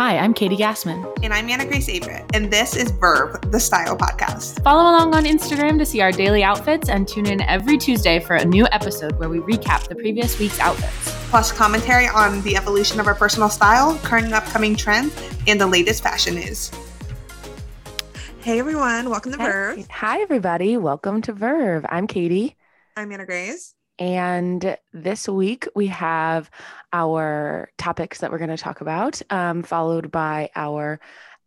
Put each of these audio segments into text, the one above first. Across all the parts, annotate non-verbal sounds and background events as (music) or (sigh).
Hi, I'm Katie Gassmann. And I'm Anna Grace Averett, and this is Verve, the style podcast. Follow along on Instagram to see our daily outfits and tune in every Tuesday for a new episode where we recap the previous week's outfits. Plus, commentary on the evolution of our personal style, current and upcoming trends, and the latest fashion news. Hey everyone, welcome to Verve. Hi everybody, welcome to Verve. I'm Katie. I'm Anna Grace. And this week we have our topics that we're going to talk about, um, followed by our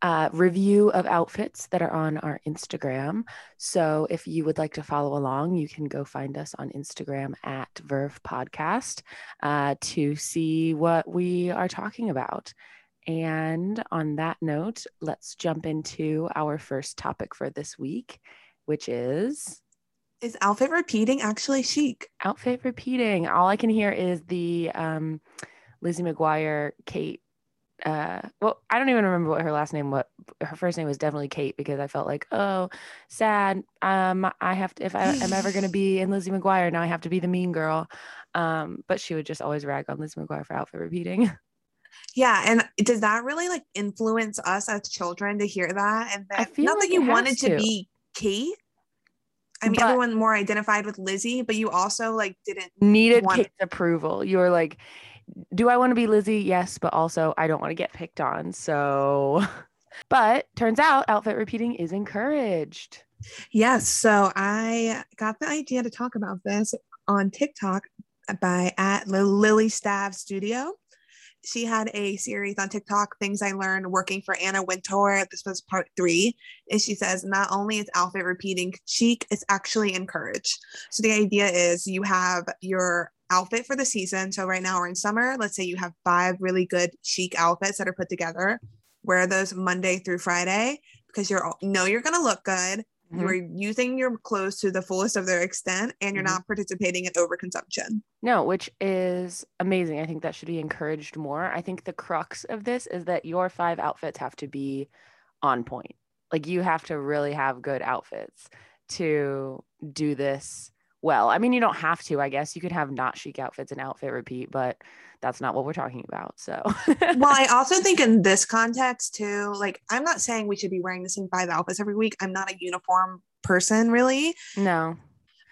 uh, review of outfits that are on our Instagram. So if you would like to follow along, you can go find us on Instagram at Verve Podcast uh, to see what we are talking about. And on that note, let's jump into our first topic for this week, which is is outfit repeating actually chic? Outfit repeating. All I can hear is the um, Lizzie McGuire, Kate. Uh, well, I don't even remember what her last name. What her first name was definitely Kate because I felt like, oh, sad. Um, I have to if I am ever going to be (laughs) in Lizzie McGuire now, I have to be the mean girl. Um, but she would just always rag on Lizzie McGuire for outfit repeating. (laughs) Yeah, and does that really like influence us as children to hear that? And then not like that you wanted to. to be Kate, I mean, but everyone more identified with Lizzie, but you also like didn't needed want- approval. You were like, do I want to be Lizzie? Yes, but also I don't want to get picked on. So, (laughs) but turns out outfit repeating is encouraged. Yes. So I got the idea to talk about this on TikTok by at Lily Stav Studio she had a series on TikTok, Things I Learned Working for Anna Wintour. This was part three. And she says, not only is outfit repeating chic, it's actually encouraged. So the idea is you have your outfit for the season. So right now we're in summer. Let's say you have five really good chic outfits that are put together. Wear those Monday through Friday because you're know you're gonna look good. Mm-hmm. You're using your clothes to the fullest of their extent and you're mm-hmm. not participating in overconsumption. No, which is amazing. I think that should be encouraged more. I think the crux of this is that your five outfits have to be on point. Like you have to really have good outfits to do this well. I mean, you don't have to, I guess. You could have not chic outfits and outfit repeat, but that's not what we're talking about. So, well, I (laughs) also think in this context too, like I'm not saying we should be wearing the same five outfits every week. I'm not a uniform person, really. No.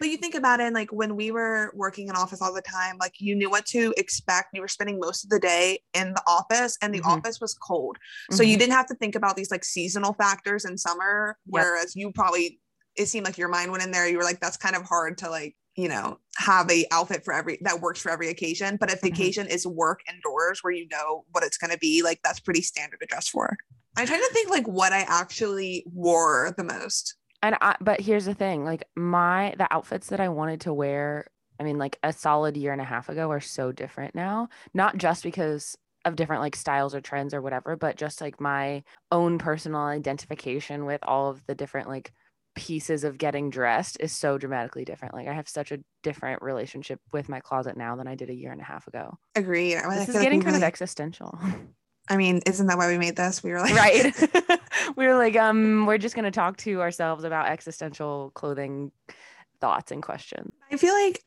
But you think about it, and like when we were working in office all the time, like you knew what to expect. You were spending most of the day in the office, and the mm-hmm. office was cold, so mm-hmm. you didn't have to think about these like seasonal factors in summer. Yep. Whereas you probably, it seemed like your mind went in there. You were like, that's kind of hard to like you know have a outfit for every that works for every occasion but if the mm-hmm. occasion is work indoors where you know what it's going to be like that's pretty standard to dress for i'm trying to think like what i actually wore the most and I, but here's the thing like my the outfits that i wanted to wear i mean like a solid year and a half ago are so different now not just because of different like styles or trends or whatever but just like my own personal identification with all of the different like pieces of getting dressed is so dramatically different. Like I have such a different relationship with my closet now than I did a year and a half ago. Agree. This is getting like kind really... of existential. (laughs) I mean, isn't that why we made this? We were like, right. (laughs) (laughs) we were like, um, we're just gonna talk to ourselves about existential clothing thoughts and questions. I feel like,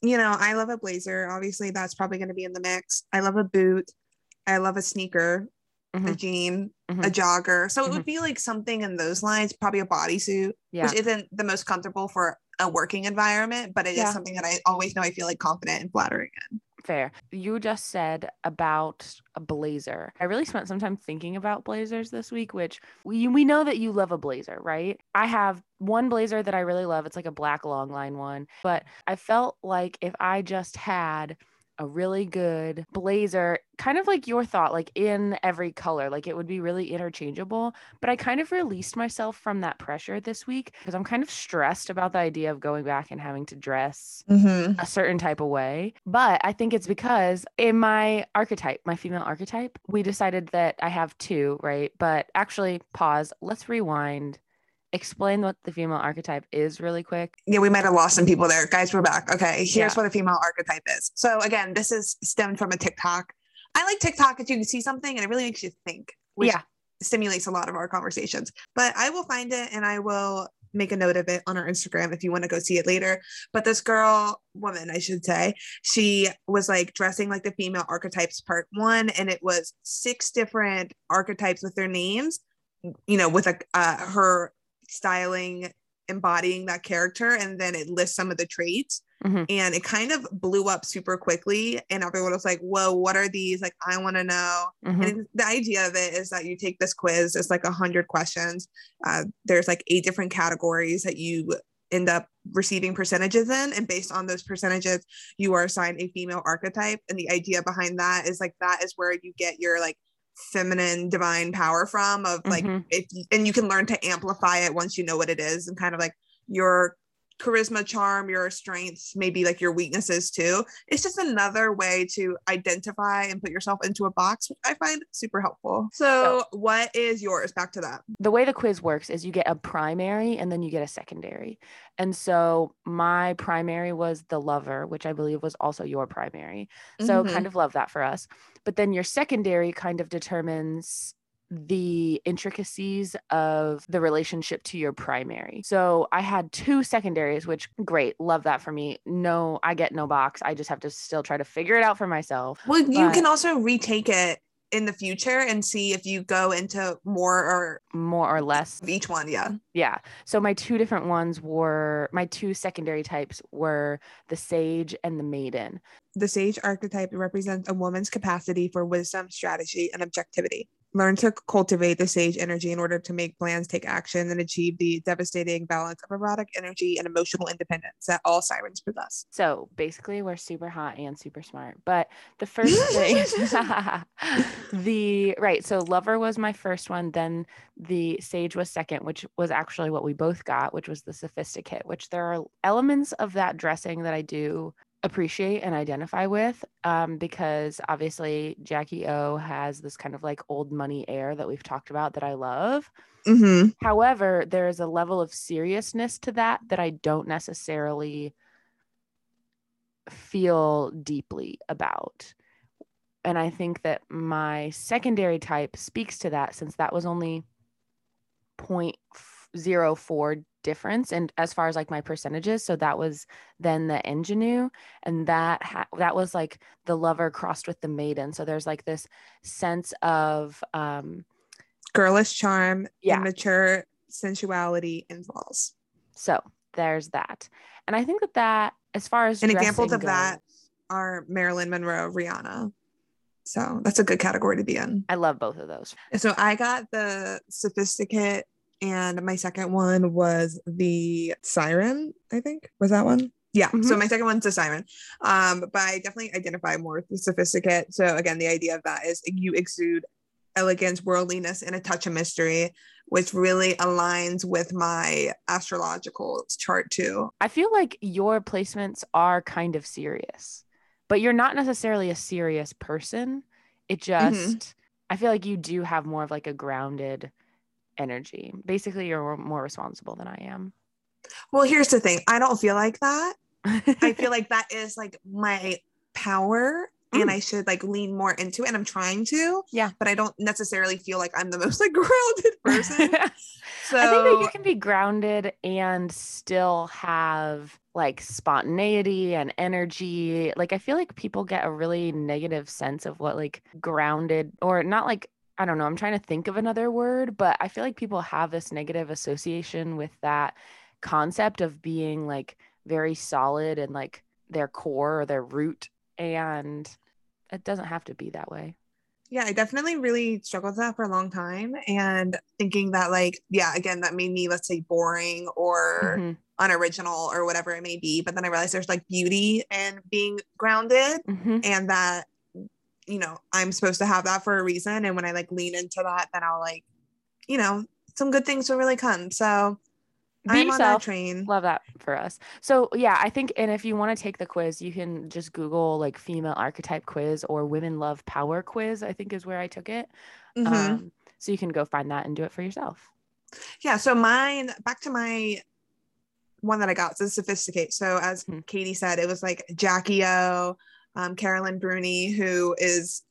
you know, I love a blazer. Obviously, that's probably gonna be in the mix. I love a boot. I love a sneaker mm-hmm. a jean, mm-hmm. a jogger. So mm-hmm. it would be like something in those lines, probably a bodysuit, yeah. which isn't the most comfortable for a working environment, but it yeah. is something that I always know I feel like confident and flattering in. Fair. You just said about a blazer. I really spent some time thinking about blazers this week, which we we know that you love a blazer, right? I have one blazer that I really love. It's like a black long line one, but I felt like if I just had a really good blazer, kind of like your thought, like in every color, like it would be really interchangeable. But I kind of released myself from that pressure this week because I'm kind of stressed about the idea of going back and having to dress mm-hmm. a certain type of way. But I think it's because in my archetype, my female archetype, we decided that I have two, right? But actually, pause, let's rewind explain what the female archetype is really quick? Yeah, we might have lost some people there. Guys, we're back. Okay, here's yeah. what a female archetype is. So again, this is stemmed from a TikTok. I like TikTok because you can see something and it really makes you think. yeah. Stimulates a lot of our conversations. But I will find it and I will make a note of it on our Instagram if you want to go see it later. But this girl, woman, I should say, she was like dressing like the female archetypes part one, and it was six different archetypes with their names, you know, with a uh, her styling embodying that character, and then it lists some of the traits. Mhm. And it kind of blew up super quickly, and everyone was like, "Whoa, what are these? Like, I want to know." Mhm. And the idea of it is that you take this quiz. It's like a hundred questions. Uh, there's like eight different categories that you end up receiving percentages in, and based on those percentages, you are assigned a female archetype. And the idea behind that is like that is where you get your like feminine divine power from. Of like, Mhm. if and you can learn to amplify it once you know what it is, and kind of like your charisma charm your strengths maybe like your weaknesses too it's just another way to identify and put yourself into a box which i find super helpful so what is yours back to that the way the quiz works is you get a primary and then you get a secondary. And so my primary was the lover, which I believe was also your primary. So Mhm. kind of love that for us. But then your secondary kind of determines the intricacies of the relationship to your primary. So I had two secondaries, which great, love that for me. No, I get no box. I just have to still try to figure it out for myself. well you But- can also retake it in the future and see if you go into more or More or less of each one yeah Yeah. So my two different ones were my two secondary types were the sage and the maiden. the sage archetype represents a woman's capacity for wisdom strategy and objectivity learn to cultivate the sage energy in order to make plans take action and achieve the devastating balance of erotic energy and emotional independence that all sirens possess So basically we're super hot and super smart. But the first (laughs) thing (laughs) the right, so lover was my first one, then the sage was second, which was actually what we both got, which was the sophisticate, which there are elements of that dressing that I do appreciate and identify with um, because obviously Jackie O has this kind of like old money air that we've talked about that I love. mm-hmm. However, there is a level of seriousness to that that I don't necessarily feel deeply about. And I think that my secondary type speaks to that since that was only 0.04 difference and as far as like my percentages so that was then the ingenue and that ha- that was like the lover crossed with the maiden so there's like this sense of um girlish charm Yeah. immature sensuality and flaws So there's that. And I think that that, as far as and examples of that are marilyn monroe rihanna so that's a good category to be in I love both of those. So I got the sophisticate, and my second one was the siren. I think was that one. Yeah. So my second one's the siren. Um, but I definitely identify more with the sophisticate. So again, the idea of that is you exude elegance, worldliness, and a touch of mystery, which really aligns with my astrological chart too. I feel like your placements are kind of serious, but you're not necessarily a serious person. It just, I feel like you do have more of like a grounded energy. Basically, you're more responsible than I am. Well, here's the thing. I don't feel like that. I feel (laughs) like that is like my power and Mm. I should like lean more into it. And I'm trying to. Yeah. But I don't necessarily feel like I'm the most like (laughs) grounded person. So (laughs) I think that you can be grounded and still have like spontaneity and energy. Like I feel like people get a really negative sense of what like grounded or not like I don't know, I'm trying to think of another word, but I feel like people have this negative association with that concept of being like very solid and like their core or their root and it doesn't have to be that way. yeah, I definitely really struggled with that for a long time. And thinking that like, yeah, again, that made me, let's say, boring or Mhm, unoriginal or whatever it may be. But then I realized there's like beauty and being grounded mhm. and that you know i'm supposed to have that for a reason and when i like lean into that then i'll like you know some good things will really come so Be i'm on that yourself. train Love that for us. So yeah, I think, and if you want to take the quiz, you can just Google like female archetype quiz or women love power quiz. I think is where I took it. Mhm. Um, so you can go find that and do it for yourself. yeah so mine back to my one that i got so sophisticate so as Mhm. katie said it was like jackie o um, carolyn bruni who is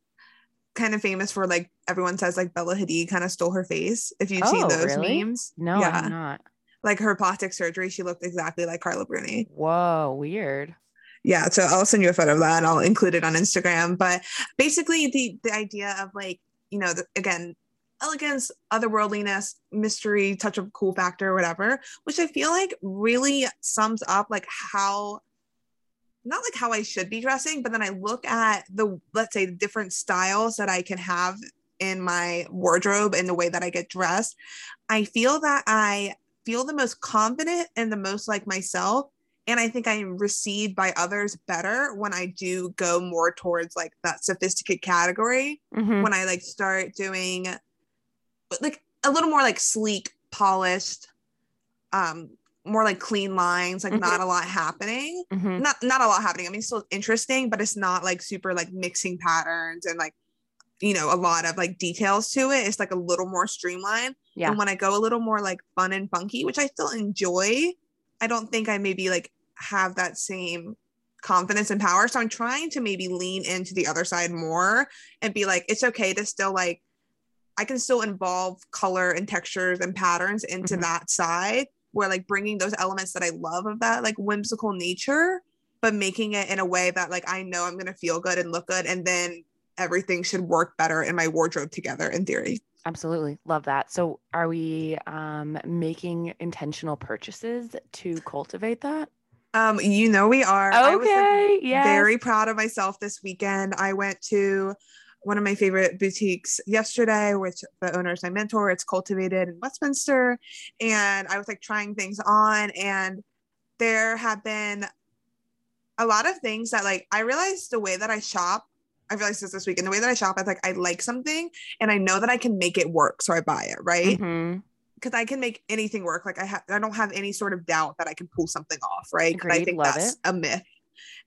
kind of famous for like everyone says like bella hadid kind of stole her face if you've seen Oh, those really? memes No, yeah I'm not. like her plastic surgery, she looked exactly like Carla Bruni. Whoa, weird. Yeah, so I'll send you a photo of that and I'll include it on Instagram. But basically, the the idea of like you know, the, again, elegance, otherworldliness, mystery, touch of cool factor, whatever, which I feel like really sums up like how not like how I should be dressing, but then I look at the let's say the different styles that I can have in my wardrobe and the way that I get dressed. I feel that I feel the most confident and the most like myself. And I think I am received by others better when I do go more towards like that sophisticated category. Mhm. When I like start doing like a little more like sleek, polished, um, more like clean lines, like Mhm. not a lot happening Mhm. not not a lot happening. I mean, still interesting, but it's not like super like mixing patterns and like you know a lot of like details to it. It's like a little more streamlined. Yeah. And when I go a little more like fun and funky, which I still enjoy, I don't think I maybe like have that same confidence and power. So I'm trying to maybe lean into the other side more and be like, it's okay to still like I can still involve color and textures and patterns into Mhm. that side where like bringing those elements that I love of that like whimsical nature, but making it in a way that like I know I'm to feel good and look good. And then everything should work better in my wardrobe together in theory. Absolutely. Love that. So are we um making intentional purchases to cultivate that? Um, you know, we are. Was, like, Okay. Yeah. very proud of myself this weekend. I went to one of my favorite boutiques yesterday, which the owner is my mentor. It's cultivated in Westminster. And I was like trying things on, and there have been a lot of things that like I realized the way that I shop. I realized this this week, and the way that I shop, I like I like something, and I know that I can make it work, so I buy it, right? Mhm. because I can make anything work. Like I have, I don't have any sort of doubt that I can pull something off, right? 'Cause I think love that's it. a myth,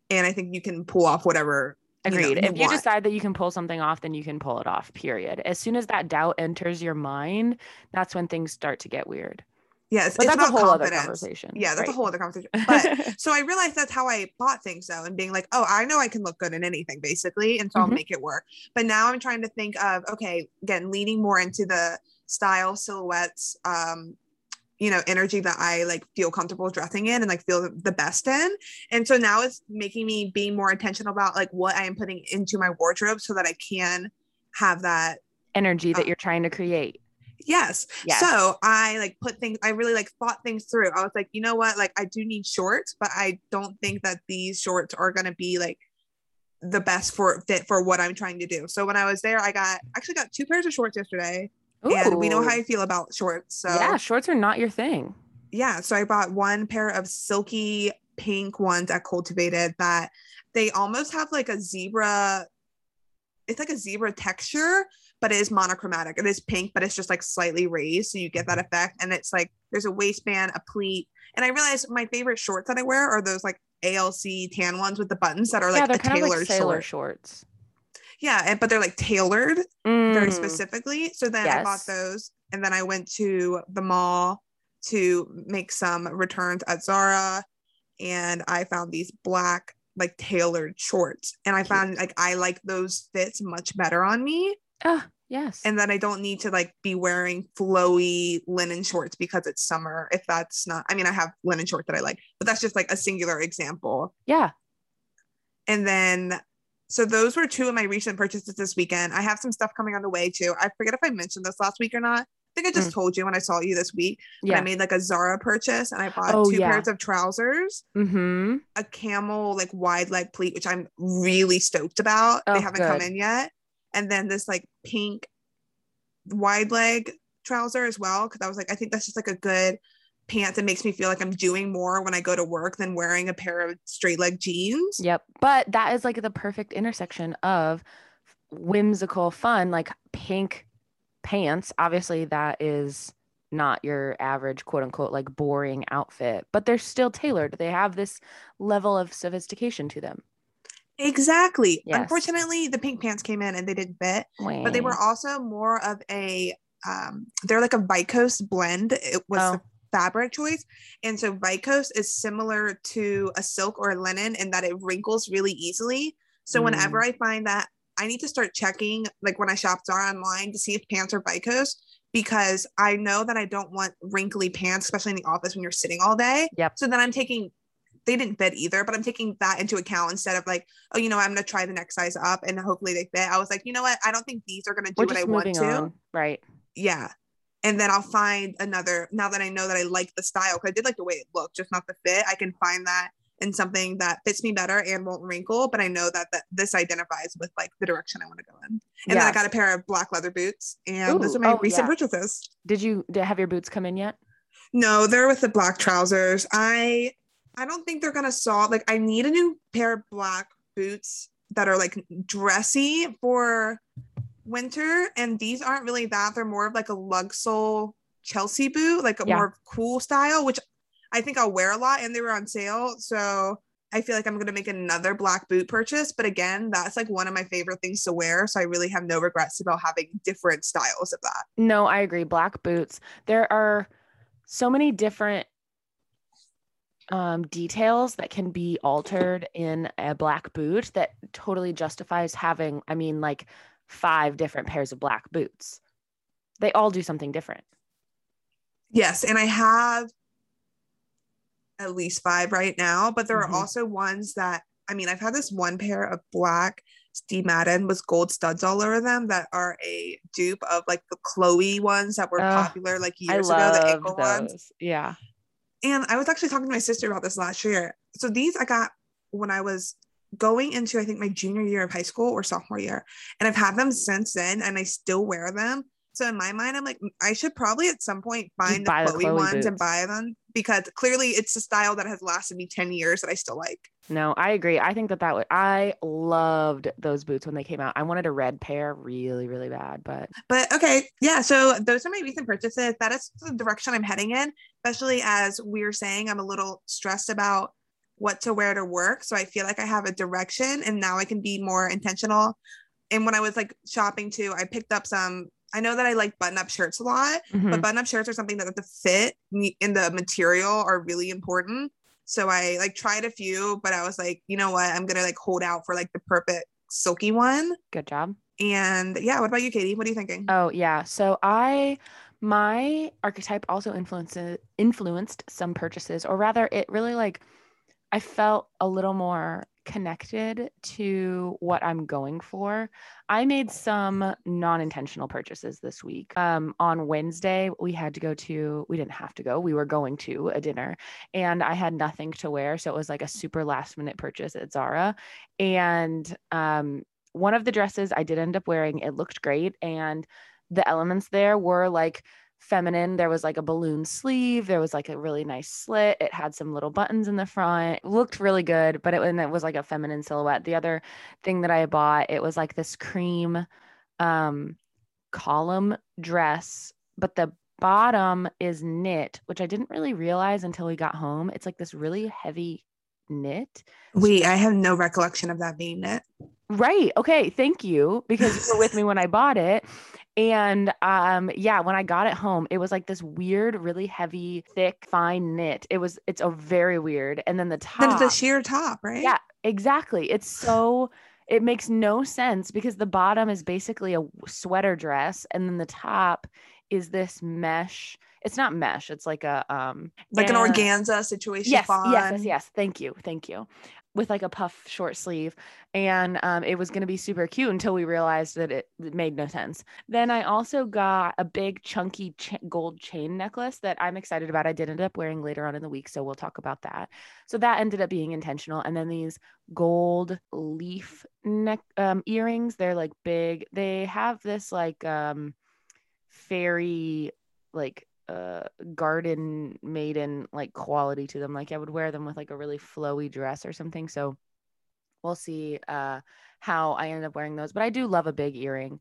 and I think you can pull off whatever. You know, Agreed. you if you want. decide that you can pull something off, then you can pull it off, period. As soon as that doubt enters your mind, that's when things start to get weird. Yes, it's, But that's a whole other confidence. conversation. Yeah, that's a whole other conversation. (laughs) But so I realized that's how I bought things though, and being like, oh, I know I can look good in anything basically, and so I'll Mhm. make it work. But now I'm trying to think of okay, again, leaning more into the style silhouettes, um, you know, energy that I like feel comfortable dressing in and like feel the best in. And so now it's making me be more intentional about like what I am putting into my wardrobe so that I can have that Energy that Uh, you're trying to create. Yes. Yes. So I like put things, I really like thought things through. I was like, you know what? Like, I do need shorts, but I don't think that these shorts are going to be like the best for fit for what I'm trying to do. So when I was there, I got actually got two pairs of shorts yesterday. And we know how Ooh. I feel about shorts. So yeah, shorts are not your thing. yeah so i bought one pair of silky pink ones at cultivated that they almost have like a zebra it's like a zebra texture but it is monochromatic it is pink but it's just like slightly raised so you get that mm-hmm. effect and it's like there's a waistband a pleat and i realized my favorite shorts that i wear are those like alc tan ones with the buttons that are like yeah, kind of like sailor short shorts. Yeah and, but they're like tailored very Mm, specifically. So then I bought those and then I went to the mall to make some returns at Zara and I found these black like tailored shorts and I Cute. found like I like those fits much better on me Ah, yes. and then I don't need to like be wearing flowy linen shorts because it's summer if that's not I mean I have linen shorts that I like but that's just like a singular example yeah. and then, so those were two of my recent purchases this weekend. I have some stuff coming on the way too. I forget if I mentioned this last week or not. I think I just told you when I saw you this week. But I Mm. Made like a Zara purchase and I bought Oh, two yeah. pairs of trousers, Mm-hmm. a camel like wide leg pleat, which I'm really stoked about. Oh, they haven't come in yet. And then this like pink wide leg trouser as well. Cause I was like, I think that's just like a good pant that makes me feel like I'm doing more when I go to work than wearing a pair of straight leg jeans. Yep. But that is like the perfect intersection of whimsical fun, like pink pants. Obviously, that is not your average quote unquote like boring outfit, but they're still tailored. They have this level of sophistication to them. Exactly. Yes. Unfortunately, the pink pants came in and they didn't fit, but they were also more of a um they're like a viscose blend. It was Oh. Fabric choice. And so viscose is similar to a silk or a linen in that it wrinkles really easily. So whenever Mm. I find that I need to start checking like when I shop Zara online to see if pants are viscose because I know that I don't want wrinkly pants, especially in the office when you're sitting all day. Yep. So then I'm taking they didn't fit either, but I'm taking that into account instead of like, oh, you know, I'm gonna try the next size up and hopefully they fit. I was like, you know what? I don't think these are gonna do We're what I want to. on. Right. Yeah. And then I'll find another now that I know that I like the style because I did like the way it looked, just not the fit. I can find that in something that fits me better and won't wrinkle, but I know that, that this identifies with like the direction I want to go in. And then I got a pair of black leather boots, and those are my oh, recent purchases. Did you did have your boots come in yet? No, they're with the black trousers. I I don't think they're gonna solve like I need a new pair of black boots that are like dressy for winter, and these aren't really that. They're more of like a lug sole Chelsea boot, like a Yeah. more cool style, which I think I'll wear a lot, and they were on sale. So I feel like I'm gonna make another black boot purchase. But again, that's like one of my favorite things to wear. So I really have no regrets about having different styles of that. No, I agree. Black boots. There are so many different um, details that can be altered in a black boot that totally justifies having, I mean, like five different pairs of black boots. They all do something different. Yes, and I have at least five right now, but there Mhm. are also ones that I mean, I've had this one pair of black Steve Madden with gold studs all over them that are a dupe of like the Chloe ones that were popular like years ago, the those. ankle ones. Yeah. And I was actually talking to my sister about this last year. So these I got when I was going into I think my junior year of high school or sophomore year. And I've had them since then and I still wear them. So in my mind, I'm like, I should probably at some point find the buy the Chloe, Chloe ones and buy them because clearly it's a style that has lasted me 10 years that I still like. No, I agree. I think that that would, I loved those boots when they came out. I wanted a red pair really, really bad, but But okay, yeah. So those are my recent purchases. That is the direction I'm heading in, especially as we are saying, I'm a little stressed about what to wear to work. So I feel like I have a direction and now I can be more intentional. And when I was like shopping too, I picked up some. I know that I like button up shirts a lot, Mhm. but button up shirts are something that the fit in the material are really important. So I like tried a few, but I was like, you know what? I'm gonna like hold out for like the perfect silky one. good job. And yeah, what about you, Katie? What are you thinking? Oh yeah. So I my archetype also influences influenced some purchases, or rather, it really like I felt a little more connected to what I'm going for. I made some non-intentional purchases this week. Um, on Wednesday, we had to go to, we didn't have to go, we were going to a dinner and I had nothing to wear. So it was like a super last minute purchase at Zara. And um, one of the dresses I did end up wearing, it looked great. And the elements there were like feminine. There was like a balloon sleeve. There was like a really nice slit. It had some little buttons in the front. It looked really good, but it, and it was like a feminine silhouette. The other thing that I bought, it was like this cream um, column dress, but the bottom is knit, which I didn't really realize until we got home. It's like this really heavy knit. Wait, I have no recollection of that being knit. Right. Okay. Thank you because you were with me when I bought it. And um yeah, when I got it home, it was like this weird, really heavy, thick, fine knit. It was it's a very weird. And then the Then top. it's a sheer top, right? Yeah, exactly. It's so it makes no sense because the bottom is basically a sweater dress and then the top is this mesh. It's not mesh, it's like a um Like an organza situation. Yes, yes, yes, yes. Thank you, thank you. With like a puff short sleeve, and um, it was going to be super cute until we realized that it, it made no sense. Then I also got a big chunky ch- gold chain necklace that I'm excited about. I did end up wearing later on in the week, so we'll talk about that. So that ended up being intentional. And then these gold leaf neck um, earrings, they're like big. They have this like um, fairy like uh garden maiden like quality to them like i would wear them with like a really flowy dress or something so we'll see uh how i end up wearing those but i do love a big earring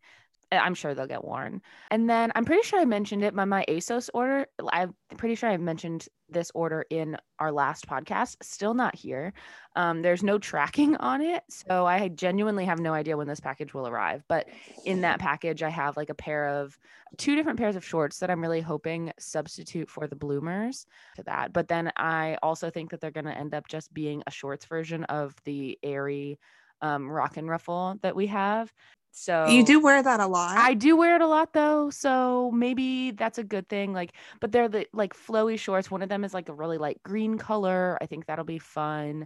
i'm sure they'll get worn and then i'm pretty sure i mentioned it my my asos order i'm pretty sure i've mentioned this order in our last podcast still not here um, there's no tracking (laughs) on it so i genuinely have no idea when this package will arrive but in that package i have like a pair of two different pairs of shorts that I'm really hoping substitute for the bloomers to that. But then I also think that they're going to end up just being a shorts version of the airy um, rock and ruffle that we have. So You do wear that a lot. I do wear it a lot though, so maybe that's a good thing. Like, but they're the like flowy shorts. One of them is like a really light green color. I think that'll be fun.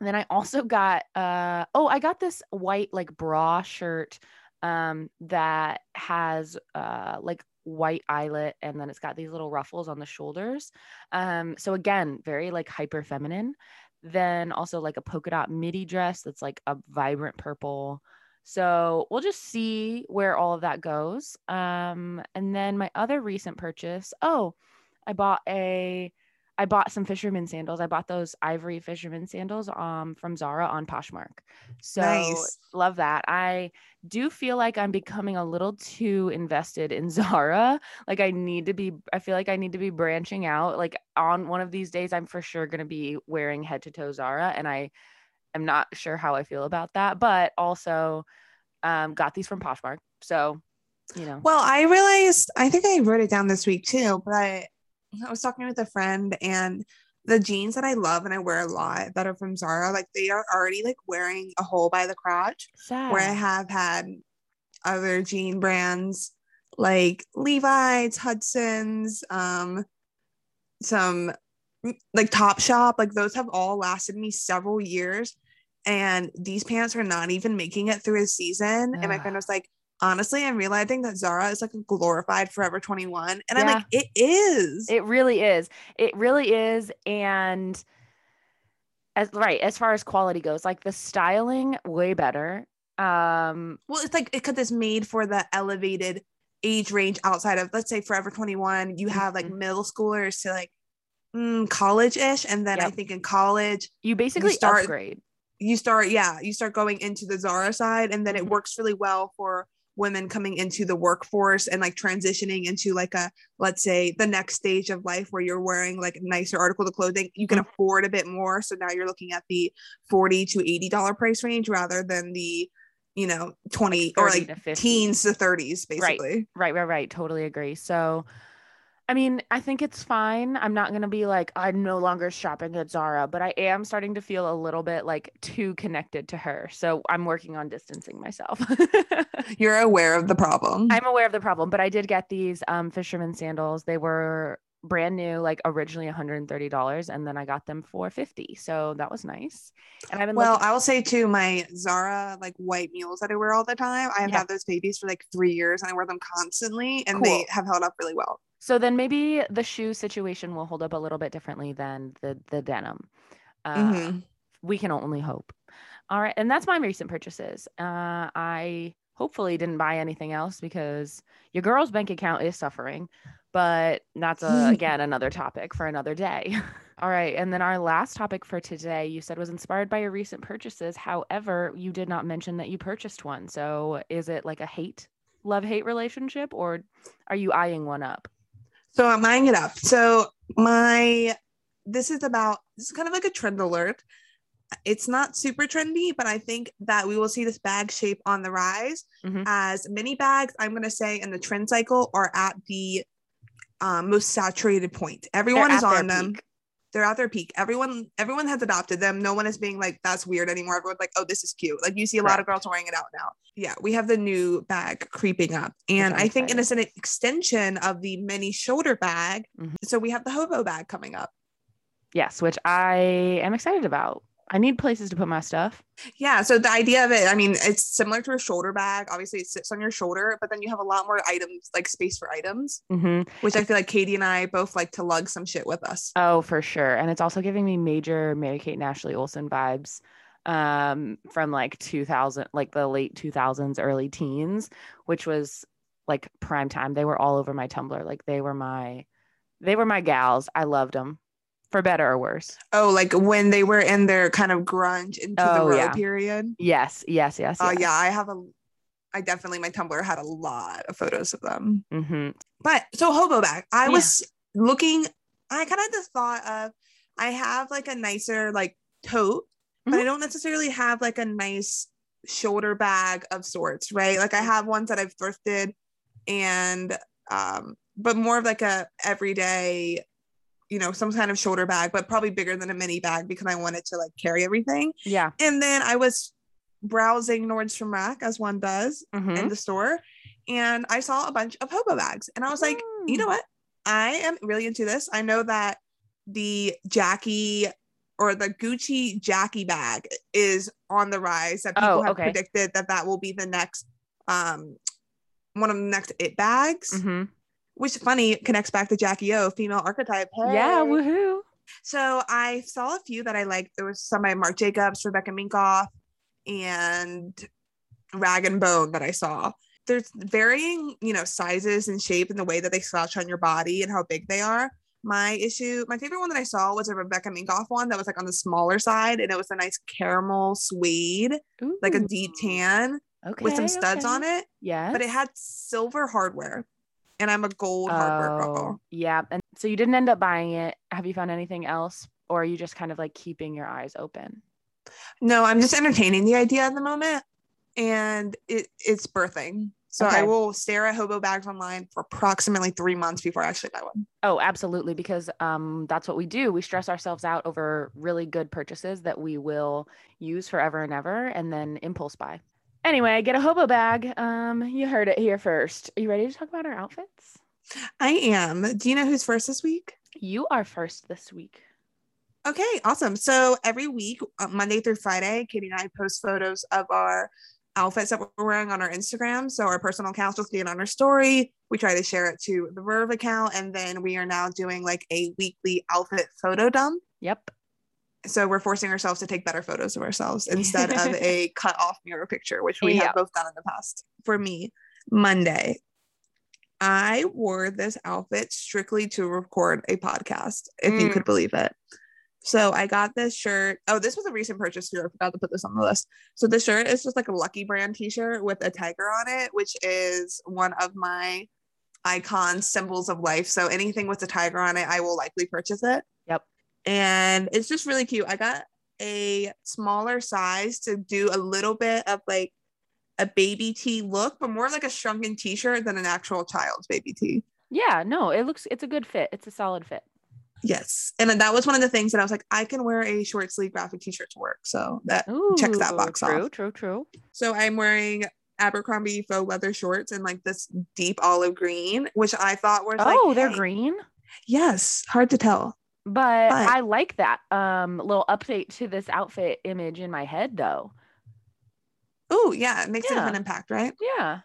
And then I also got uh oh, I got this white like bra shirt um that has uh like white eyelet and then it's got these little ruffles on the shoulders. Um so again, very like hyper feminine. Then also like a polka dot midi dress that's like a vibrant purple. So we'll just see where all of that goes. Um, and then my other recent purchase, oh, I bought a I bought some fisherman sandals. I bought those ivory fisherman sandals um from Zara on Poshmark. So Nice. love that. I do feel like I'm becoming a little too invested in (laughs) Zara. Like I need to be I feel like I need to be branching out. Like on one of these days I'm for sure going to be wearing head to toe Zara and I am not sure how I feel about that, but also um got these from Poshmark. So, you know. Well, I realized, I think I wrote it down this week too, but I, I was talking with a friend and the jeans that I love and I wear a lot that are from Zara, like they are already like wearing a hole by the crotch Sad. where I have had other jean brands like Levi's, Hudson's, um, some like Top Shop, like those have all lasted me several years. And these pants are not even making it through a season. And my Ugh. friend was like, honestly, I'm realizing that Zara is like a glorified Forever 21. And I'm like, it is. It really is. It really is. And as right, as far as quality goes, like the styling, way better. Um, well, it's like because it's made for the elevated age range outside of, let's say, Forever 21. You have like Mhm. middle schoolers to like mm, college ish. And then I think in college, you basically start- upgrade. you start yeah you start going into the zara side and then Mhm. it works really well for women coming into the workforce and like transitioning into like a let's say the next stage of life where you're wearing like nicer article of clothing you can Mhm. afford a bit more so now you're looking at the 40 to 80 dollar price range rather than the you know 20 or like to 50. teens to 30s basically Right, right, right. Totally agree. So, I mean, I think it's fine. I'm not going to be like, I'm no longer shopping at Zara, but I am starting to feel a little bit like too connected to her. So, I'm working on distancing myself. (laughs) you're aware of the problem I'm aware of the problem, but I did get these um, fisherman sandals. They were brand new, like originally $130, and then I got them for 50. So that was nice. And I've been well, looking- I will say too, my Zara like white mules that I wear all the time. I have Yeah. had those babies for like three years and I wear them constantly and they have held up really well. So then maybe the shoe situation will hold up a little bit differently than the the denim. Uh, Mhm. we can only hope. All right, and that's my recent purchases. Uh, I hopefully didn't buy anything else because your girl's bank account is suffering, but that's a, (laughs) again another topic for another day. (laughs) All right, and then our last topic for today, you said was inspired by your recent purchases. However, you did not mention that you purchased one. So, is it like a hate, love hate relationship, or are you eyeing one up? So I'm eyeing it up. So my this is about this is kind of like a trend alert. It's not super trendy, but I think that we will see this bag shape on the rise Mhm. as mini bags, I'm gonna say in the trend cycle are at the um, most saturated point. They're Everyone is on them. peak. They're at their peak. Everyone, everyone has adopted them. No one is being like, that's weird anymore. Everyone's like, oh, this is cute. Like you see a lot of girls wearing it out now. Yeah, we have the new bag creeping up. And I'm think it's an extension of the mini shoulder bag. Mhm. So we have the hobo bag coming up. Yes, which I am excited about. I need places to put my stuff. Yeah. So the idea of it, I mean, it's similar to a shoulder bag. Obviously, it sits on your shoulder, but then you have a lot more items, like space for items, hmm which I feel like Katie and I both like to lug some shit with us. Oh, for sure. And it's also giving me major Mary Kate and Ashley Olsen vibes um, from like 2000, like the late 2000s, early teens, which was like prime time. They were all over my Tumblr. Like they were my, they were my gals. I loved them for better or worse. Oh, like when they were in their kind of grunge into the Oh, row yeah. period. Yes, yes, yes. Oh yes. yeah, I have a. I definitely my Tumblr had a lot of photos of them. hmm But so hobo bag, I Yeah. was looking. I kind of had the thought of I have like a nicer like tote, but I Mhm. don't necessarily have like a nice shoulder bag of sorts, right? Like I have ones that I've thrifted, and um, but more of like a everyday. You know, some kind of shoulder bag, but probably bigger than a mini bag because I wanted to like carry everything. Yeah. And then I was browsing Nordstrom Rack as one does Mhm. in the store, and I saw a bunch of hobo bags, and I was like, you know Mm. what? I am really into this. I know that the Jackie or the Gucci Jackie bag is on the rise. That people Oh, have okay. predicted that that will be the next, um, one of the next it bags. Mhm. Which funny connects back to Jackie O, female archetype. Yeah, woohoo. So I saw a few that I liked. There was some by Marc Jacobs, Rebecca Minkoff, and Rag and Bone that I saw. There's varying, you know, sizes and shape and the way that they slouch on your body and how big they are. My issue, my favorite one that I saw was a Rebecca Minkoff one that was like on the smaller side, and it was a nice caramel suede, like a deep tan Okay, with some studs on it. Yeah. But it had silver hardware, and I'm a gold hardware Oh, girl. Yeah. And so you didn't end up buying it. Have you found anything else? Or are you just kind of like keeping your eyes open? No, I'm just entertaining the idea at the moment, and it it's birthing. So I will stare at hobo bags online for approximately three months before I actually buy one. Oh, absolutely. Because um, that's what we do. We stress ourselves out over really good purchases that we will use forever and ever and then impulse buy. Anyway, get a hobo bag. Um, you heard it here first. Are you ready to talk about our outfits? I am. Do you know who's first this week? You are first this week. Okay, awesome. So every week, uh, Monday through Friday, Katie and I post photos of our outfits that we're wearing on our Instagram. So our personal accounts will see it on our story. We try to share it to the Verve account, and then we are now doing like a weekly outfit photo dump. Yep. So we're forcing ourselves to take better photos of ourselves (laughs) instead of a cut off mirror picture which we Yeah. have both done in the past for me monday i wore this outfit strictly to record a podcast if you Mm. could believe it so i got this shirt oh this was a recent purchase too i forgot to put this on the list so the shirt is just like a lucky brand t-shirt with a tiger on it which is one of my icons, symbols of life so anything with a tiger on it i will likely purchase it. And it's just really cute. I got a smaller size to do a little bit of like a baby tee look, but more like a shrunken t-shirt than an actual child's baby tee. Yeah. No, it looks, it's a good fit. It's a solid fit. Yes. And that was one of the things that I was like, I can wear a short sleeve graphic t-shirt to work. So that Ooh, checks that box true, off. True, true, true. So I'm wearing Abercrombie faux leather shorts in like this deep olive green, which I thought was like, Oh, they're hey, green. Yes, hard to tell. But, But- I like that um little update to this outfit image in my head though. Oh, yeah, it makes Yeah. different impact, right? Yeah.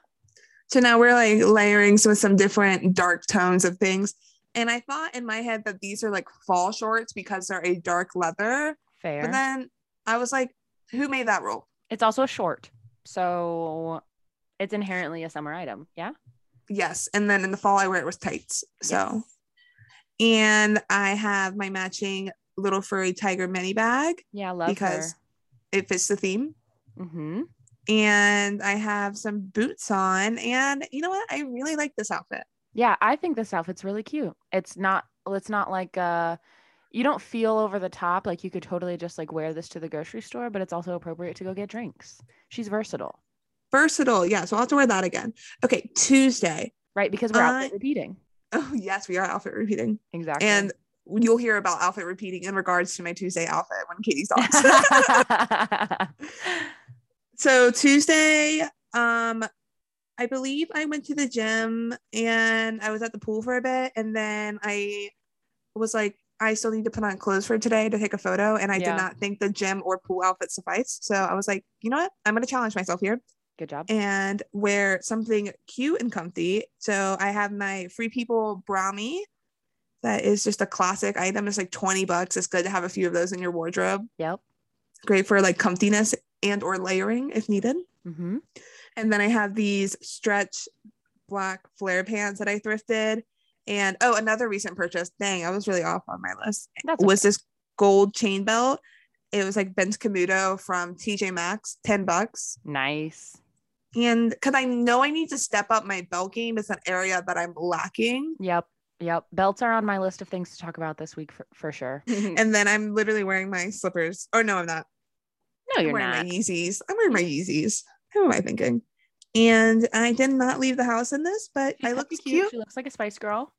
So now we're like layering some some different dark tones of things. And I thought in my head that these are like fall shorts because they're a dark leather. Fair. But then I was like, who made that rule? it's also a short. So it's inherently a summer item. Yeah. Yes. And then in the fall I wear it with tights. So Yes. And I have my matching little furry tiger mini bag Yeah, love because it fits the theme. Mm-hmm. And I have some boots on. And you know what? I really like this outfit. Yeah, I think this outfit's really cute. It's not it's not like uh you don't feel over the top like you could totally just like wear this to the grocery store, but it's also appropriate to go get drinks. She's versatile, Versatile. Yeah. So I'll have to wear that again. Okay. Tuesday. right? Because we're I- outfit repeating. Oh, yes, we are outfit repeating. Exactly. And you'll hear about outfit repeating in regards to my Tuesday outfit when Katie (laughs) talks. so Tuesday, um, I believe I went to the gym and I was at the pool for a bit, and then I was like, I still need to put on clothes for today to take a photo, and I Yeah. did not think the gym or pool outfit sufficed. So I was like, you know what? I'm gonna challenge myself here Good job. and wear something cute and comfy. So I have my Free People Brami. That is just a classic item. It's like 20 bucks. It's good to have a few of those in your wardrobe. Yep. Great for like comfiness and or layering if needed. Mm-hmm. And then I have these stretch black flare pants that I thrifted. And oh, another recent purchase. Dang, I was really off on my list. That's Was this gold chain belt? It was like Vince Camuto from TJ Maxx, 10 bucks. nice. And because I know I need to step up my belt game, it's an area that I'm lacking. Yep. Yep. Belts are on my list of things to talk about this week for, for sure. (laughs) And then I'm literally wearing my slippers. Or no, I'm not. I'm you're wearing not. my Yeezys. I'm wearing my Yeezys. Who am I thinking? And I did not leave the house in this, but I look cute. cute. She looks like a spice girl.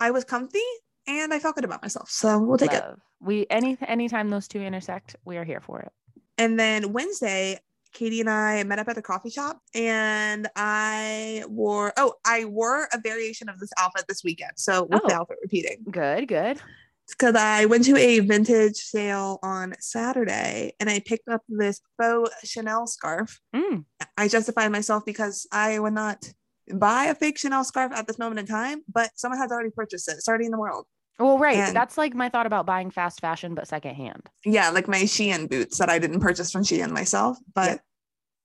I was comfy and I felt good about myself. So we'll take it. We any anytime those two intersect, we are here for it. And then Wednesday, Katie and I met up at the coffee shop and I wore, oh, I wore a variation of this outfit this weekend. So with the Oh. outfit repeating, Good, good. because I went to a vintage sale on Saturday and I picked up this faux Chanel scarf. Mm, I justified myself because I would not buy a fake Chanel scarf at this moment in time, but someone has already purchased it. It's already in the world. Well, right. And- That's like my thought about buying fast fashion, but secondhand. Yeah, like my Shein boots that I didn't purchase from Shein myself, but Yeah.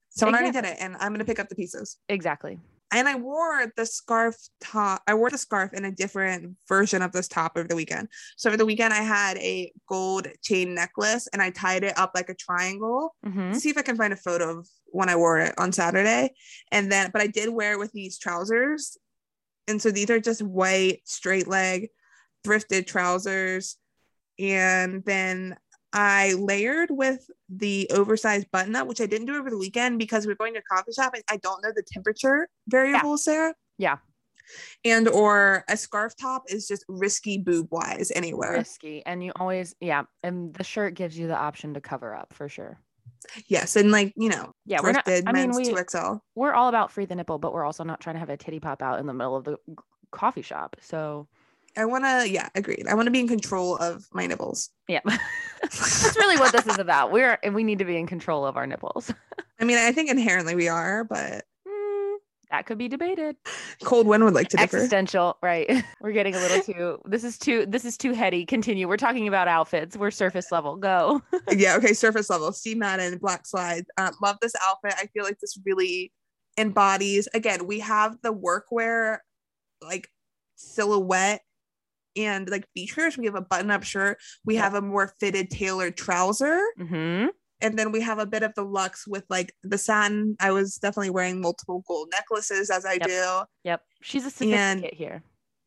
someone already did it, and I'm gonna pick up the pieces. Exactly. And I wore the scarf top. I wore the scarf in a different version of this top over the weekend. So over the weekend, I had a gold chain necklace, and I tied it up like a triangle. hmm See if I can find a photo of when I wore it on Saturday. And then, but I did wear it with these trousers. And so these are just white, straight leg, thrifted trousers. And then I layered with the oversized button up, which I didn't do over the weekend because we're going to a coffee shop and I don't know the temperature variables Sarah. Yeah. And or a scarf top is just risky boob wise anywhere. Risky. And you always, yeah. And the shirt gives you the option to cover up for sure. Yes. And like, you know, Yeah. We're not, I mean, we, 2XL. we're all about free the nipple, but we're also not trying to have a titty pop out in the middle of the coffee shop. So, I want to, yeah, agreed. I want to be in control of my nipples. yeah. (laughs) That's really what this is about. We're, and we need to be in control of our nipples. I mean, I think inherently we are, but Mm, that could be debated. cold wind would like to differ. Existential, right? (laughs) We're getting a little too. This is too. This is too heady. Continue. We're talking about outfits. We're surface level. Go. (laughs) yeah, okay, surface level. Steve Madden, black slides. Um, love this outfit. I feel like this really embodies. Again, we have the workwear like silhouette and like features. We have a button-up shirt. We have a more fitted, tailored trouser. hmm and then we have a bit of the luxe with like the satin. I was definitely wearing multiple gold necklaces as I Yep. do. Yep. She's a And- sophisticate here.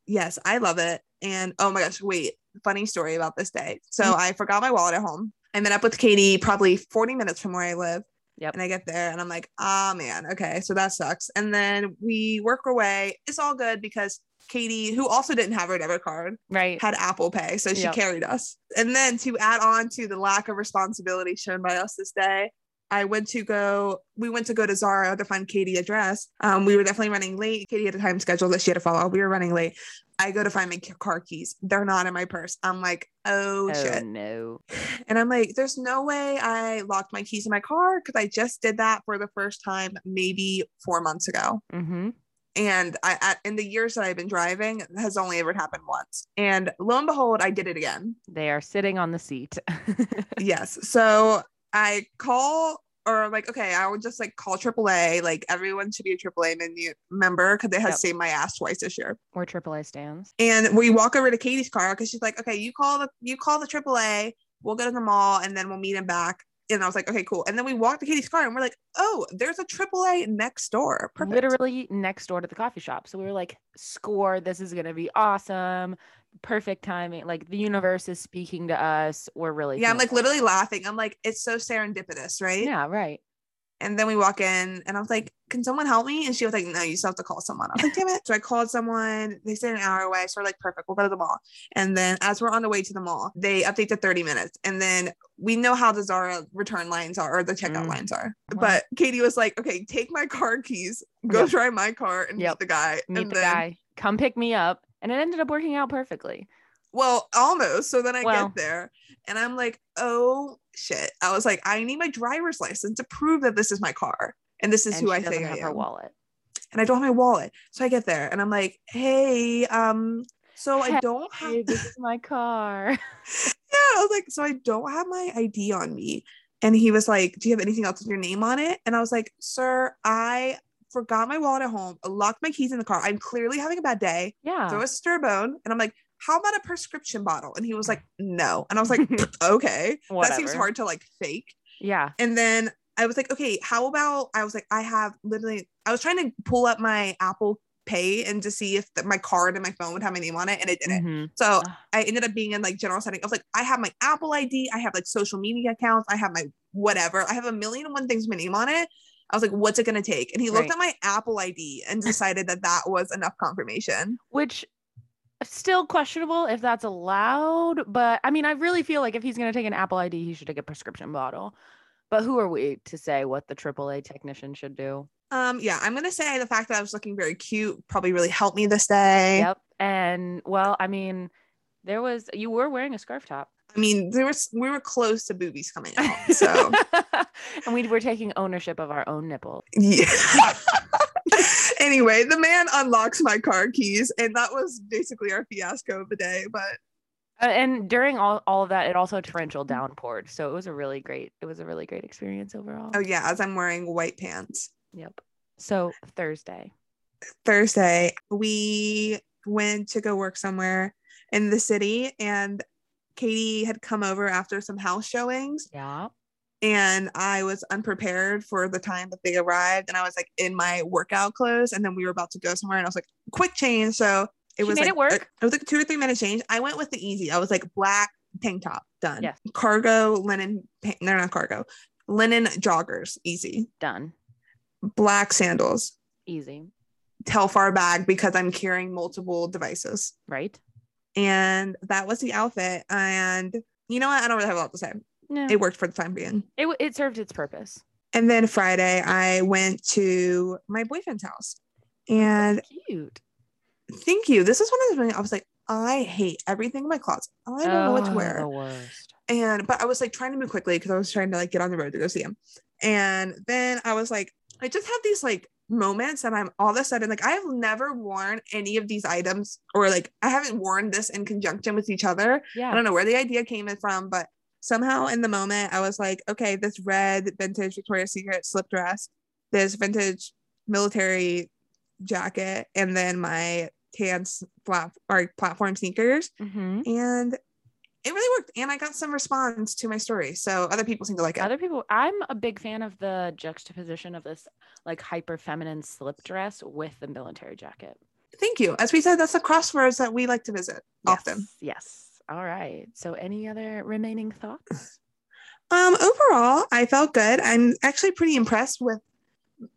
Yes, I love it. And oh my gosh, wait, funny story about this day. So Mhm. I forgot my wallet at home. I met up with Katie probably 40 minutes from where I live. Yep. And I get there and I'm like, ah man, okay, so that sucks. And then we work our way. It's all good because Katie, who also didn't have her debit card, Right. had Apple Pay. So she Yep. carried us. And then to add on to the lack of responsibility shown by us this day, I went to go, we went to go to Zara to find Katie a dress. Um, we were definitely running late. Katie had a time schedule that she had to follow. We were running late. I go to find my car keys. They're not in my purse. I'm like, oh, Oh shit. no. And I'm like, there's no way I locked my keys in my car because I just did that for the first time maybe four months ago Mm-hmm. And I, I in the years that I've been driving has only ever happened once. And lo and behold, I did it again. They are sitting on the seat. (laughs) yes. So I call or like okay, I would just like call AAA. Like everyone should be a AAA menu member because it has Yep. saved my ass twice this year. We're AAA stands. And we walk over to Katie's car because she's like, okay, you call the you call the AAA. We'll go to the mall and then we'll meet him back. And I was like, okay, cool. And then we walked to Katie's car and we're like, oh, there's a AAA next door. Perfect. Literally next door to the coffee shop. So we were like, score. This is gonna be awesome. Perfect timing. Like the universe is speaking to us. We're really Yeah, I'm like literally laughing. I'm like, it's so serendipitous, right? Yeah, right. And then we walk in and I was like, can someone help me? And she was like, no, you still have to call someone. I was like, damn it. So I called someone. They said an hour away. So we're like, perfect. We'll go to the mall. And then as we're on the way to the mall, they update to 30 minutes. And then we know how the Zara return lines are or the checkout Mm. lines are. Wow. But Katie was like, okay, take my car keys, go Yep. try my car and Yep. meet the guy. Meet and the then, guy. Come pick me up. And it ended up working out perfectly. Well, almost. So then I Well. get there and I'm like, oh shit. I was like, I need my driver's license to prove that this is my car. And this is and who I think I have her wallet. and I don't have my wallet. So I get there and I'm like, hey, um, so I don't have this is my car. (laughs) (laughs) yeah, I was like, so I don't have my ID on me. And he was like, Do you have anything else with your name on it? And I was like, Sir, I forgot my wallet at home, locked my keys in the car. I'm clearly having a bad day. Yeah. Throw a stir bone. And I'm like, How about a prescription bottle? And he was like, No. And I was like, (laughs) (laughs) Okay. That seems hard to like fake. Yeah. And then I was like, okay, how about I was like, I have literally, I was trying to pull up my Apple Pay and to see if the, my card and my phone would have my name on it, and it didn't. Mhm. So I ended up being in like general setting. I was like, I have my Apple ID, I have like social media accounts, I have my whatever, I have a million and one things with my name on it. I was like, what's it gonna take? And he looked Right. at my Apple ID and decided that that was enough confirmation. Which still questionable if that's allowed, but I mean, I really feel like if he's gonna take an Apple ID, he should take a prescription bottle. But who are we to say what the AAA technician should do? Um, yeah, I'm gonna say the fact that I was looking very cute probably really helped me this day. Yep. And well, I mean, there was you were wearing a scarf top. I mean, there was we were close to boobies coming out. So (laughs) and we were taking ownership of our own nipple. yeah. (laughs) anyway, the man unlocks my car keys, and that was basically our fiasco of the day. But Uh, and during all, all of that, it also torrential downpoured. So it was a really great, it was a really great experience overall. oh yeah, as I'm wearing white pants. Yep. So Thursday. Thursday, we went to go work somewhere in the city, and Katie had come over after some house showings, Yeah. And I was unprepared for the time that they arrived, and I was like in my workout clothes, and then we were about to go somewhere, and I was like, quick change. So it She was made like, it work. a- it was like a two or three minute change. I went with the easy. I was like black tank top, done. Yes. Cargo linen, pa- they're not cargo, linen joggers, easy. Done. Black sandals, Easy. Telfar bag because I'm carrying multiple devices. Right? and that was the outfit. And you know what? I don't really have a lot to say. No. It worked for the time being. It, it served its purpose. And then Friday, I went to my boyfriend's house. And Cute. thank you. This is one of the things I was like, I hate everything in my closet. I don't know what to Oh, wear. The worst. And but I was like trying to move quickly because I was trying to like get on the road to go see him. And then I was like, I just have these like moments that I'm all of a sudden like I have never worn any of these items or like I haven't worn this in conjunction with each other. Yeah. I don't know where the idea came from, but somehow in the moment I was like, okay, this red vintage Victoria's Secret slip dress, this vintage military jacket, and then my tan flat or platform sneakers, hmm and it really worked. And I got some response to my story, so other people seem to like it. Other people, I'm a big fan of the juxtaposition of this like hyper feminine slip dress with the military jacket. Thank you. As we said, that's the crosswords that we like to visit often. Yes. All right. So, any other remaining thoughts? (laughs) Um, overall, I felt good. I'm actually pretty impressed with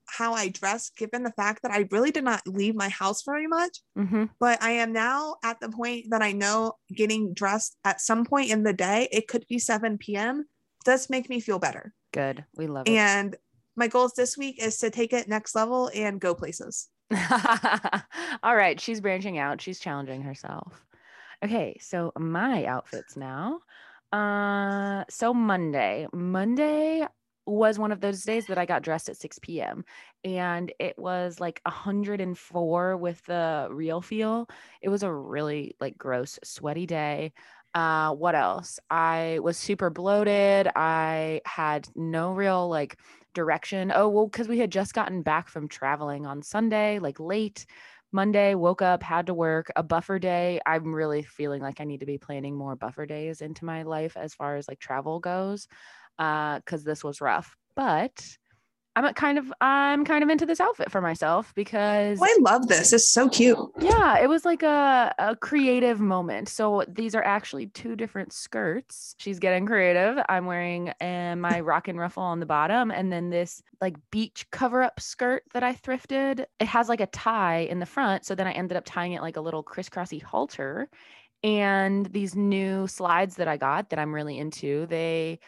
how I dressed, given the fact that I really did not leave my house very much. Mm-hmm. But I am now at the point that I know getting dressed at some point in the day, it could be 7 p.m., does make me feel better. Good. We love it. And my goals this week is to take it next level and go places. (laughs) All right. She's branching out. She's challenging herself. Okay. So, my outfits now. Uh, so Monday, Monday was one of those days that I got dressed at 6 p.m. and it was like 104 with the real feel. It was a really like gross, sweaty day. Uh, what else? I was super bloated. I had no real like direction. Oh, well, because we had just gotten back from traveling on Sunday, like late. Monday, woke up, had to work, a buffer day. I'm really feeling like I need to be planning more buffer days into my life as far as like travel goes. Uh, because this was rough. But I'm a kind of I'm kind of into this outfit for myself because Oh, I love this. It's so cute. yeah, it was like a, a creative moment. So these are actually two different skirts. She's getting creative. I'm wearing uh, my rock and ruffle on the bottom, and then this like beach cover up skirt that I thrifted. It has like a tie in the front. So then I ended up tying it like a little crisscrossy halter. And these new slides that I got that I'm really into, they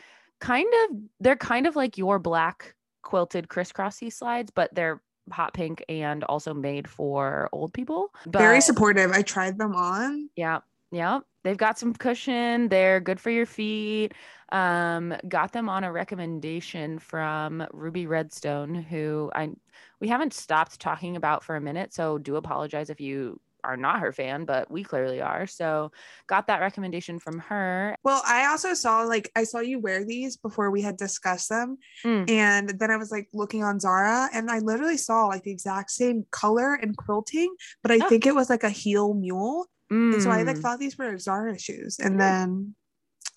kind of they're kind of like your black quilted crisscrossy slides, but they're hot pink and also made for old people. But Very supportive. I tried them on. yeah, yeah. They've got some cushion. They're good for your feet. Um, got them on a recommendation from Ruby Redstone, who I we haven't stopped talking about for a minute. So do apologize if you are not her fan, but we clearly are. So got that recommendation from her. Well, I also saw like I saw you wear these before we had discussed them. Mm. And then I was like looking on Zara and I literally saw like the exact same color and quilting, but I Oh. think it was like a heel mule. And so I like Mm. thought these were Zara shoes and Mm. then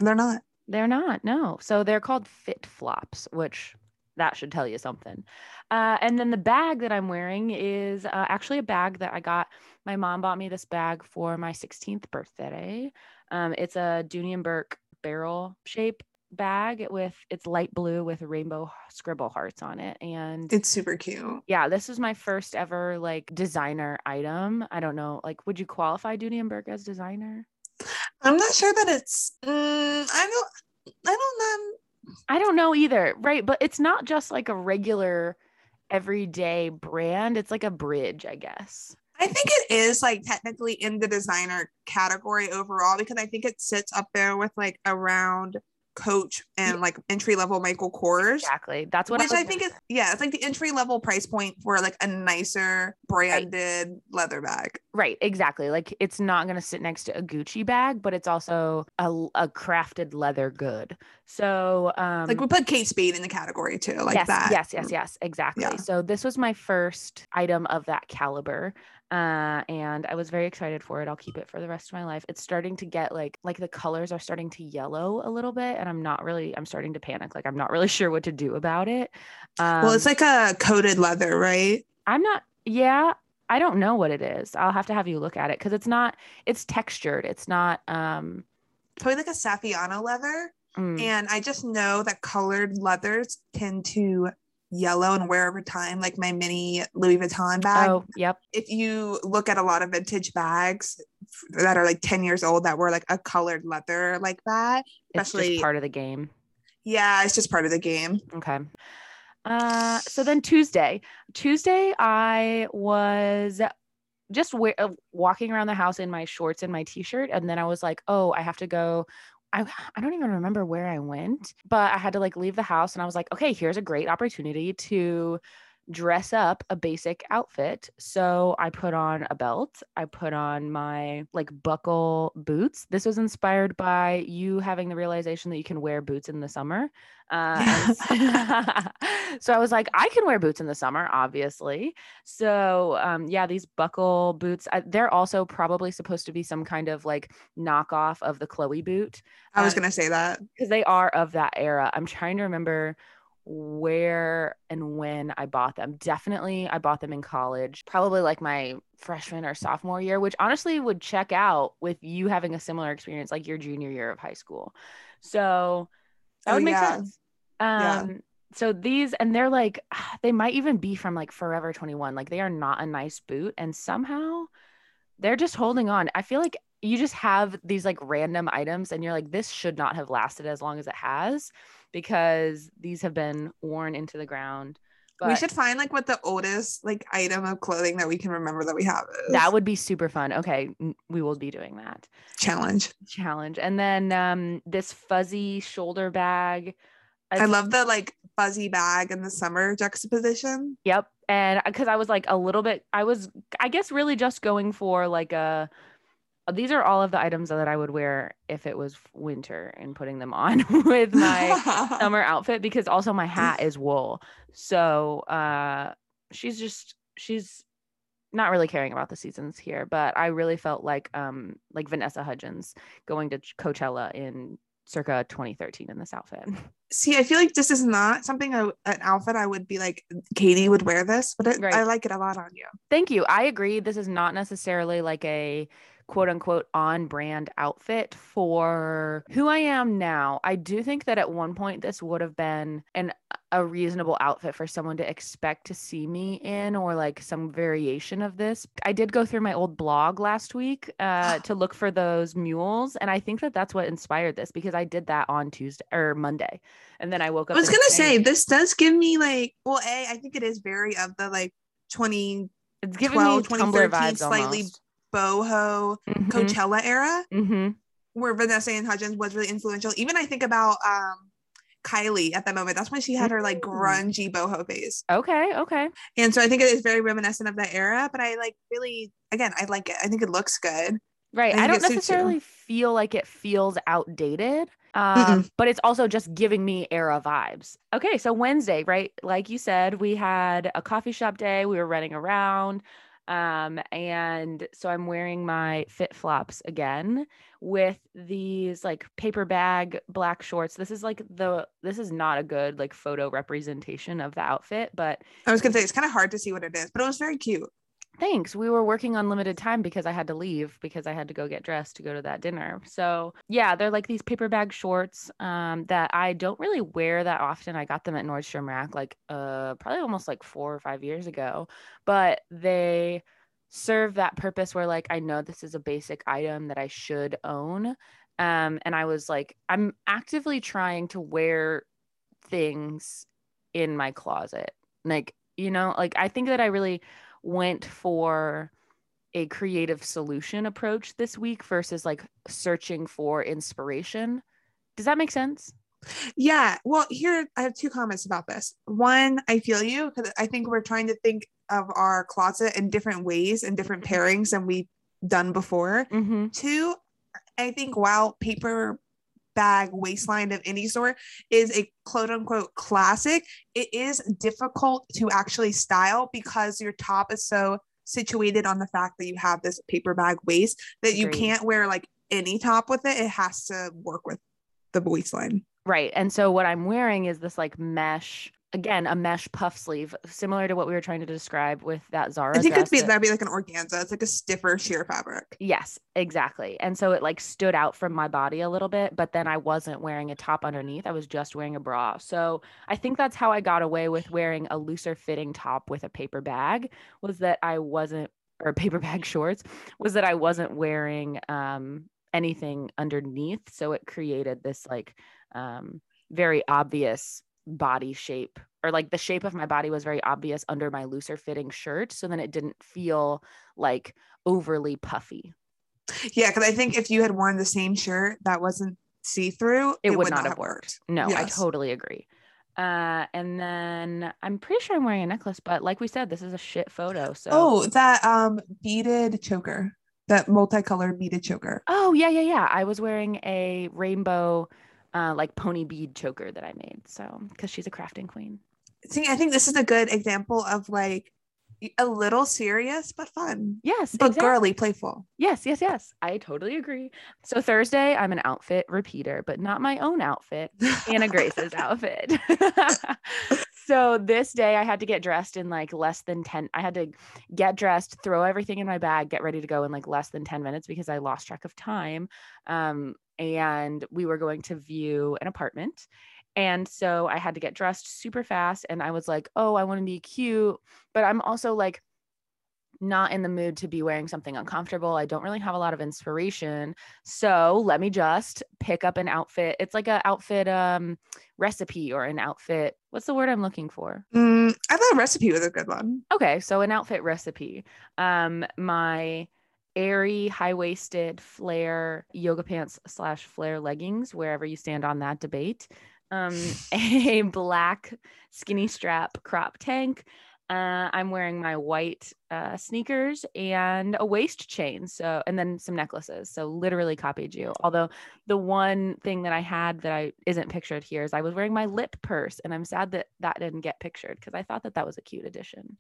they're not. They're not, no. So they're called FitFlops, which that should tell you something. Uh, and then the bag that I'm wearing is uh, actually a bag that I got. My mom bought me this bag for my 16th birthday. Um, it's a Dooney and Bourke barrel shape bag with it's light blue with rainbow scribble hearts on it. And It's super cute. yeah, this is my first ever like designer item. I don't know, like, would you qualify Bourke as designer? I'm not sure that it's mm, I don't I don't know I don't know either. Right. But it's not just like a regular everyday brand. It's like a bridge, I guess. I think it is like technically in the designer category overall because I think it sits up there with like around Coach and like entry level Michael Kors. Exactly. That's what Which I, I, think is yeah, it's like the entry level price point for like a nicer branded leather bag. Right, exactly. Like it's not going to sit next to a Gucci bag, but it's also a, a crafted leather good. So, um, like we put Kate Spade in the category too, like yes, that. Yes, yes, yes, exactly. Yeah. So this was my first item of that caliber. Uh, and I was very excited for it. I'll keep it for the rest of my life. It's starting to get like like the colors are starting to yellow a little bit, and I'm not really I'm starting to panic. Like I'm not really (laughs) sure what to do about it. Um, well, it's like a coated leather, right? I'm not. Yeah, I don't know what it is. I'll have to have you look at it because it's not. It's textured. It's not. Um. Probably like a Saffiano leather. mm, And I just know that colored leathers tend to yellow and wear over time, like my mini Louis Vuitton bag. oh, yep. If you look at a lot of vintage bags that are like 10 years old that were like a colored leather like that, It's especially just part of the game. yeah, it's just part of the game. Okay. Uh, so then Tuesday, Tuesday, I was just we- uh, walking around the house in my shorts and my t-shirt, and then I was like, oh, I have to go. I, (sighs) I don't even remember where I went, but I had to like leave the house, and I was like, okay, here's a great opportunity to dress up a basic outfit. So I put on a belt. I put on my like buckle boots. This was inspired by you having the realization that you can wear boots in the summer. Uh, (laughs) (laughs) so I was like, I can wear boots in the summer, obviously. So um, yeah, these buckle boots, I, they're also probably supposed to be some kind of like knockoff of the Chloe boot I was Uh, gonna say that. because they are of that era. I'm trying to remember where and when I bought them. Definitely, I bought them in college, probably like my freshman or sophomore year, which honestly would check out with you having a similar experience like your junior year of high school. So that Oh, would make yeah. sense. Yeah. Um, so these, and they're like, (sighs) they might even be from like Forever 21. Like they are not a nice boot. And somehow they're just holding on. I feel like you just have these like random items and you're like, this should not have lasted as long as it has because these have been worn into the ground. But we should find like what the oldest like item of clothing that we can remember that we have is. that would be super fun. Okay, we will be doing that challenge. challenge. And then um this fuzzy shoulder bag. I love the like fuzzy bag in the summer juxtaposition. Yep. And because I was like a little bit, I was, I guess, really just going for like a, these are all of the items that I would wear if it was winter and putting them on (laughs) with my (laughs) summer outfit because also my hat is wool. So uh she's just, she's not really caring about the seasons here, but I really felt like, um, like Vanessa Hudgens going to Coachella in circa 2013 in this outfit. (laughs) See, I feel like this is not something I, an outfit I would be like Katie would wear this, but it, Right. I like it a lot on you. Thank you. I agree. This is not necessarily like a quote unquote on brand outfit for who I am now. I do think that at one point this would have been an a reasonable outfit for someone to expect to see me in or like some variation of this. I did go through my old blog last week uh, (gasps) to look for those mules and I think that that's what inspired this because I did that on Tuesday or Monday. And then I woke up. I was gonna say this does give me like well, a I think it is very of the like 20 it's giving 12, me Tumblr vibes slightly almost. Boho Mhm, Coachella era mhm. where Vanessa and Hudgens was really influential. Even I think about um Kylie at that moment. That's when she had her like Mm. grungy boho phase. Okay, okay. And so I think it is very reminiscent of that era, but I like really again, I like it. I think it looks good. Right. I I, don't it suits you. necessarily feel like it feels outdated, um, but it's also just giving me era vibes. Okay. So Wednesday, right? Like you said, we had a coffee shop day. We were running around. Um, and so I'm wearing my FitFlops again with these like paper bag black shorts. This is like the, this is not a good like photo representation of the outfit, but I was gonna say it's kind of hard to see what it is, but it was very cute. Thanks. We were working on limited time because I had to leave because I had to go get dressed to go to that dinner. So yeah, they're like these paper bag shorts um, that I don't really wear that often. I got them at Nordstrom Rack like uh probably almost like four or five years ago, but they serve that purpose where like I know this is a basic item that I should own. Um, and I was like, I'm actively trying to wear things in my closet. Like, you know, like I think that I really went for a creative solution approach this week versus like searching for inspiration. Does that make sense? Yeah. Well, here I have two comments about this. One, I feel you because I think we're trying to think of our closet in different ways and different Mm-hmm. pairings than we've done before. Mm-hmm. Two, I think while paper bag waistline of any sort is a quote unquote classic, it is difficult to actually style because your top is so situated on the fact that you have this paper bag waist that you Agreed. can't wear like any top with it. It has to work with the waistline. Right. And so what I'm wearing is this like mesh, again, a mesh puff sleeve, similar to what we were trying to describe with that Zara. I think it'd be that- that'd be like an organza. It's like a stiffer sheer fabric. Yes, exactly. And so it like stood out from my body a little bit, but then I wasn't wearing a top underneath. I was just wearing a bra. So I think that's how I got away with wearing a looser fitting top with a paper bag was that I wasn't or paper bag (laughs) shorts was that I wasn't wearing um anything underneath. So it created this like um very obvious body shape or like the shape of my body was very obvious under my looser fitting shirt. So then it didn't feel like overly puffy. Yeah, because I think if you had worn the same shirt that wasn't see through, It, would, not, have worked. No, I totally agree. Uh, and then I'm pretty sure I'm wearing a necklace, but like we said, this is a shit photo. So Oh, that um beaded choker, that multicolored beaded choker. Oh, yeah, yeah, yeah. I was wearing a rainbow uh like pony bead choker that I made. So because she's a crafting queen. See, I think this is a good example of like a little serious but fun, Yes, but exactly. girly, playful. Yes, yes, yes. I totally agree. So Thursday, I'm an outfit repeater, but not my own outfit. Anna Grace's (laughs) outfit. (laughs) so this day I had to get dressed in like less than 10. I had to get dressed, throw everything in my bag, get ready to go in like less than 10 minutes because I lost track of time. Um, and we were going to view an apartment. And so I had to get dressed super fast. And I was like, oh, I want to be cute. But I'm also like, not in the mood to be wearing something uncomfortable. I don't really have a lot of inspiration. So let me just pick up an outfit. It's like a outfit um recipe or an outfit. What's the word I'm looking for? Mm, I thought recipe was a good one. Okay, so an outfit recipe. Um my airy high-waisted flare yoga pants slash flare leggings, wherever you stand on that debate. Um (laughs) a black skinny strap crop tank. Uh, I'm wearing my white uh, sneakers and a waist chain. So, and then some necklaces. So, literally copied you. Although the one thing that I had that I isn't pictured here is I was wearing my lip purse, and I'm sad that that didn't get pictured because I thought that that was a cute addition.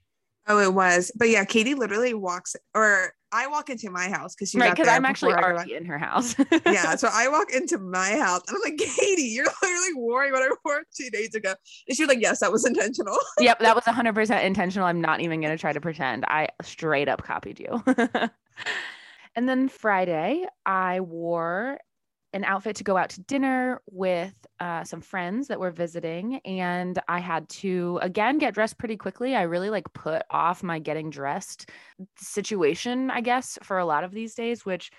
Oh, it was. But yeah, Katie literally walks, or I walk into my house because she's right, because I'm actually everyone- already in her house. (laughs) yeah, (laughs) so I walk into my house and I'm like, Katie, you're literally wearing what I wore two days ago. And she was like, Yes, that was intentional. (laughs) yep, that was 100% intentional. I'm not even going to try to pretend. I straight up copied you. and then Friday, I wore an outfit to go out to dinner with uh, some friends that were visiting. And I had to, again, get dressed pretty quickly. I really like put off my getting dressed situation, I guess, for a lot of these days, which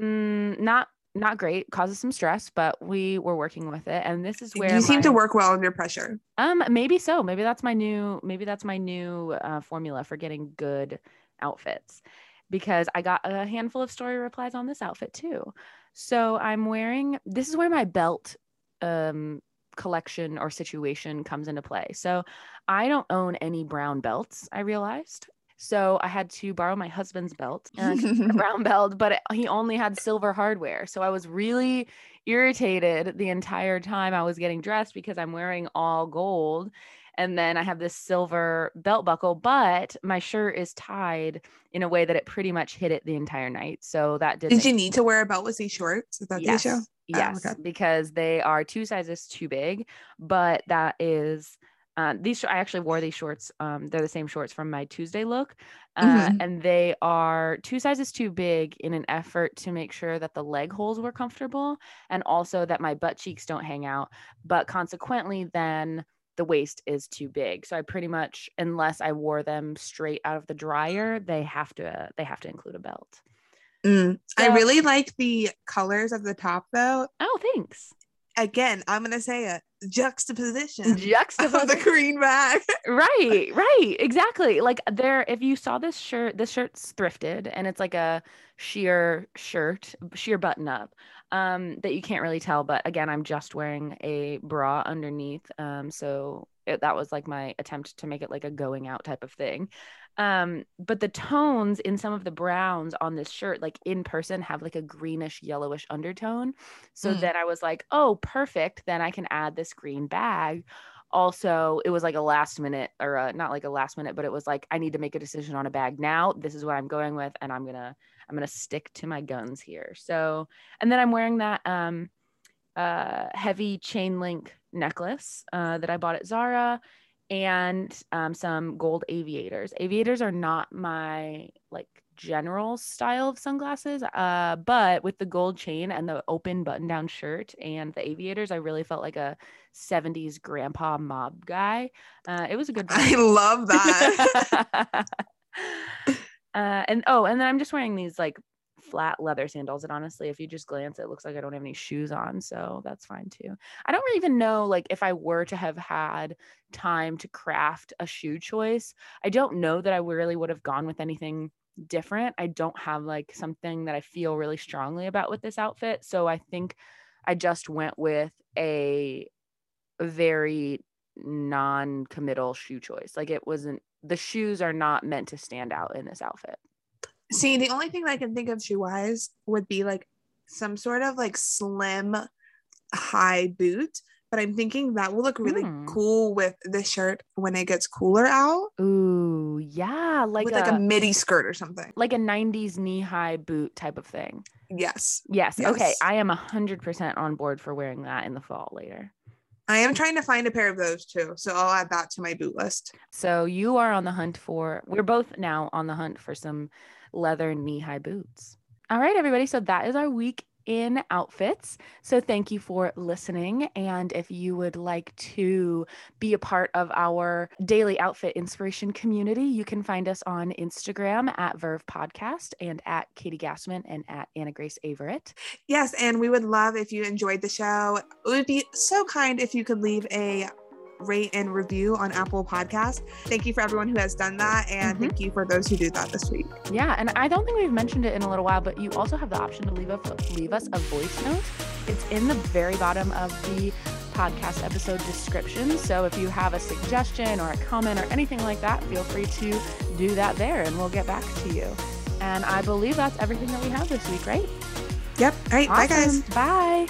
mm, not not great causes some stress but we were working with it and this is where you seem my- to work well under pressure. um, maybe so. Maybe that's my new. Maybe that's my new uh, formula for getting good outfits, because I got a handful of story replies on this outfit too. So I'm wearing. This is where my belt um collection or situation comes into play. So I don't own any brown belts. I realized. So I had to borrow my husband's belt, (laughs) a brown belt, but it, he only had silver hardware. So I was really irritated the entire time I was getting dressed because I'm wearing all gold. And then I have this silver belt buckle, but my shirt is tied in a way that it pretty much hit it the entire night. So that did. Did you need to wear a belt with these shorts? Is that the yes. Oh, Yes, okay. because they are two sizes too big, but that is. Uh, these I actually wore these shorts. Um, they're the same shorts from my Tuesday look, uh, Mhm. and they are two sizes too big in an effort to make sure that the leg holes were comfortable and also that my butt cheeks don't hang out. But consequently, then the waist is too big. So I pretty much, unless I wore them straight out of the dryer, they have to they have to include a belt. Mm. I really like the colors of the top though. Oh, thanks. again, I'm gonna say it juxtaposition (laughs) of the green bag. (laughs) right right exactly like there if you saw this shirt this shirt's thrifted and it's like a sheer shirt sheer button up um that you can't really tell but again i'm just wearing a bra underneath um so it, that was like my attempt to make it like a going out type of thing. Um but the tones in some of the browns on this shirt like in person have like a greenish yellowish undertone. So Mm. then i was like oh perfect then i can add this green bag. Also it was like a last minute or uh not like a last minute but it was like i need to make a decision on a bag now. This is what i'm going with and i'm gonna i'm gonna stick to my guns here. So and then i'm wearing that um uh heavy chain link necklace uh that i bought at zara and um, some gold aviators. Aviators are not my like general style of sunglasses uh but with the gold chain and the open button down shirt and the aviators i really felt like a 70s grandpa mob guy. Uh it was a good (laughs) I love that. (laughs) uh, and oh, and then I'm just wearing these like flat leather sandals. And honestly, if you just glance, it looks like I don't have any shoes on. So that's fine too. I don't really even know like if I were to have had time to craft a shoe choice, I don't know that I really would have gone with anything different. I don't have like something that I feel really strongly about with this outfit. So I think I just went with a very non-committal shoe choice. Like it wasn't the shoes are not meant to stand out in this outfit. See, the only thing I can think of shoe wise would be like some sort of like slim high boot. But I'm thinking that will look really Hmm. cool with the shirt when it gets cooler out, Ooh, yeah, like with a, like a midi skirt or something. like a 90s knee-high boot type of thing. Yes. Yes. Okay, I am 100% on board for wearing that in the fall later. I am trying to find a pair of those too. So I'll add that to my boot list. So you are on the hunt for we're both now on the hunt for some leather knee-high boots. All right, everybody. So that is our week in outfits. So thank you for listening. And if you would like to be a part of our daily outfit inspiration community, you can find us on Instagram at Verve Podcast and at Katie Gassmann and at Anna Grace Averett. Yes, and we would love if you enjoyed the show. It would be so kind if you could leave a rate and review on Apple Podcast. Thank you for everyone who has done that, and Mhm. thank you for those who do that this week. Yeah, and I don't think we've mentioned it in a little while, but you also have the option to leave a leave us a voice note. It's in the very bottom of the podcast episode description. So if you have a suggestion or a comment or anything like that, feel free to do that there and we'll get back to you. And I believe that's everything that we have this week, right? Yep. All right. Bye, guys. Bye.